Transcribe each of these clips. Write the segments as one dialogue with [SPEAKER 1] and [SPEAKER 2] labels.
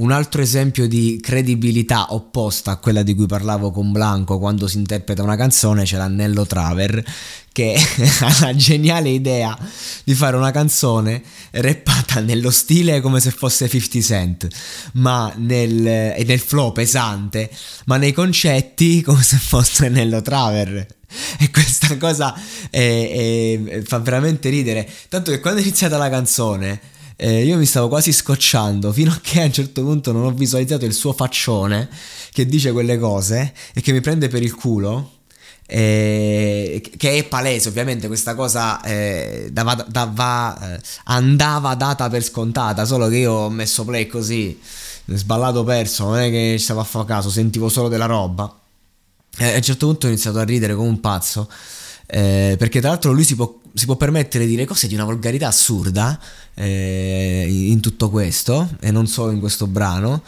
[SPEAKER 1] un altro esempio di credibilità opposta a quella di cui parlavo con Blanco quando si interpreta una canzone c'è l'Annello Traver che ha la geniale idea di fare una canzone rappata nello stile come se fosse 50 Cent, ma nel, e nel flow pesante, ma nei concetti come se fosse Nello Traver. E questa cosa è, è, fa veramente ridere. Tanto che quando è iniziata la canzone, eh, io mi stavo quasi scocciando fino a che a un certo punto non ho visualizzato il suo faccione che dice quelle cose e che mi prende per il culo eh, che è palese ovviamente questa cosa eh, dava, dava, eh, andava data per scontata solo che io ho messo play così sballato perso non è che ci stavo a fare caso sentivo solo della roba. E a un certo punto ho iniziato a ridere come un pazzo eh, perché tra l'altro lui si può, si può, permettere di dire cose di una volgarità assurda eh, in tutto questo e non solo in questo brano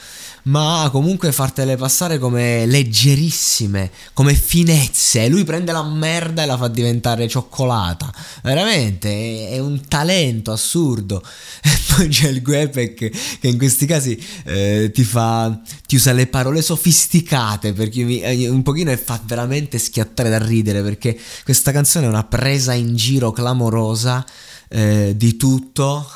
[SPEAKER 1] ma comunque fartele passare come leggerissime, come finezze. Lui prende la merda e la fa diventare cioccolata. Veramente è, un talento assurdo. E poi c'è il Guepec che in questi casi eh, ti fa ti usa le parole sofisticate perché mi, eh, un pochino fa veramente schiattare da ridere perché questa canzone è una presa in giro clamorosa eh, di tutto,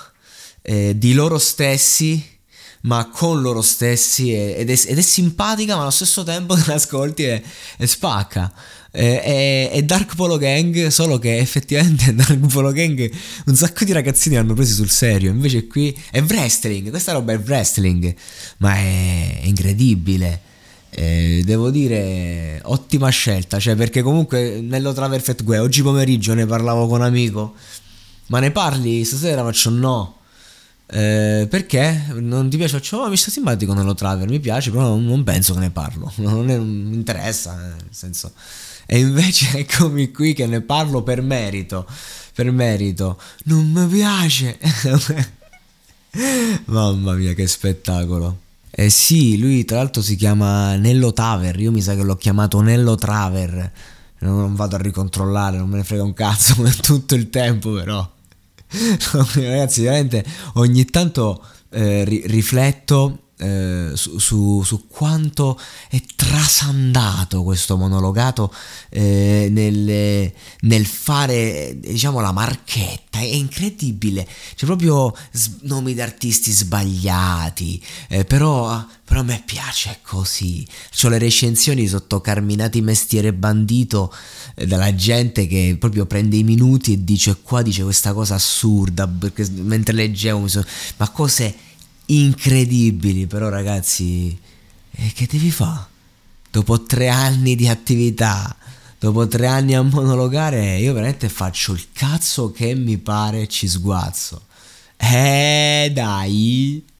[SPEAKER 1] eh, di loro stessi ma con loro stessi ed è, ed è simpatica ma allo stesso tempo te l'ascolti e, e spacca. È, è, Dark Polo Gang solo che effettivamente Dark Polo Gang un sacco di ragazzini l'hanno presi sul serio. Invece qui è wrestling questa roba è wrestling ma è incredibile eh, devo dire ottima scelta cioè perché comunque nello Traverfet Gue oggi pomeriggio ne parlavo con un amico ma ne parli stasera faccio no eh, perché non ti piace? Cioè, oh, mi sta simpatico nello Traver, mi piace, però non, non penso che ne parlo, non, è, non mi interessa, eh, senso. E invece eccomi qui che ne parlo per merito, per merito. Non mi piace. Mamma mia, che spettacolo. Eh sì, lui tra l'altro si chiama Nello Taver, io mi sa che l'ho chiamato Nello Traver. Non vado a ricontrollare, non me ne frega un cazzo tutto il tempo però. ragazzi, veramente ogni tanto eh, ri- rifletto eh, su, su, quanto è trasandato questo monologato eh, nel, nel, fare diciamo la marchetta. È incredibile. C'è proprio nomi di artisti sbagliati eh, però, però a me piace così. Ho le recensioni sotto Carminati Mestiere Bandito eh, dalla gente che proprio prende i minuti e dice qua dice questa cosa assurda perché mentre leggevo mi sono ma cose incredibili, però ragazzi, eh, che devi fare? Dopo tre anni di attività, dopo tre anni a monologare, io veramente faccio il cazzo che mi pare e ci sguazzo. Eh dai!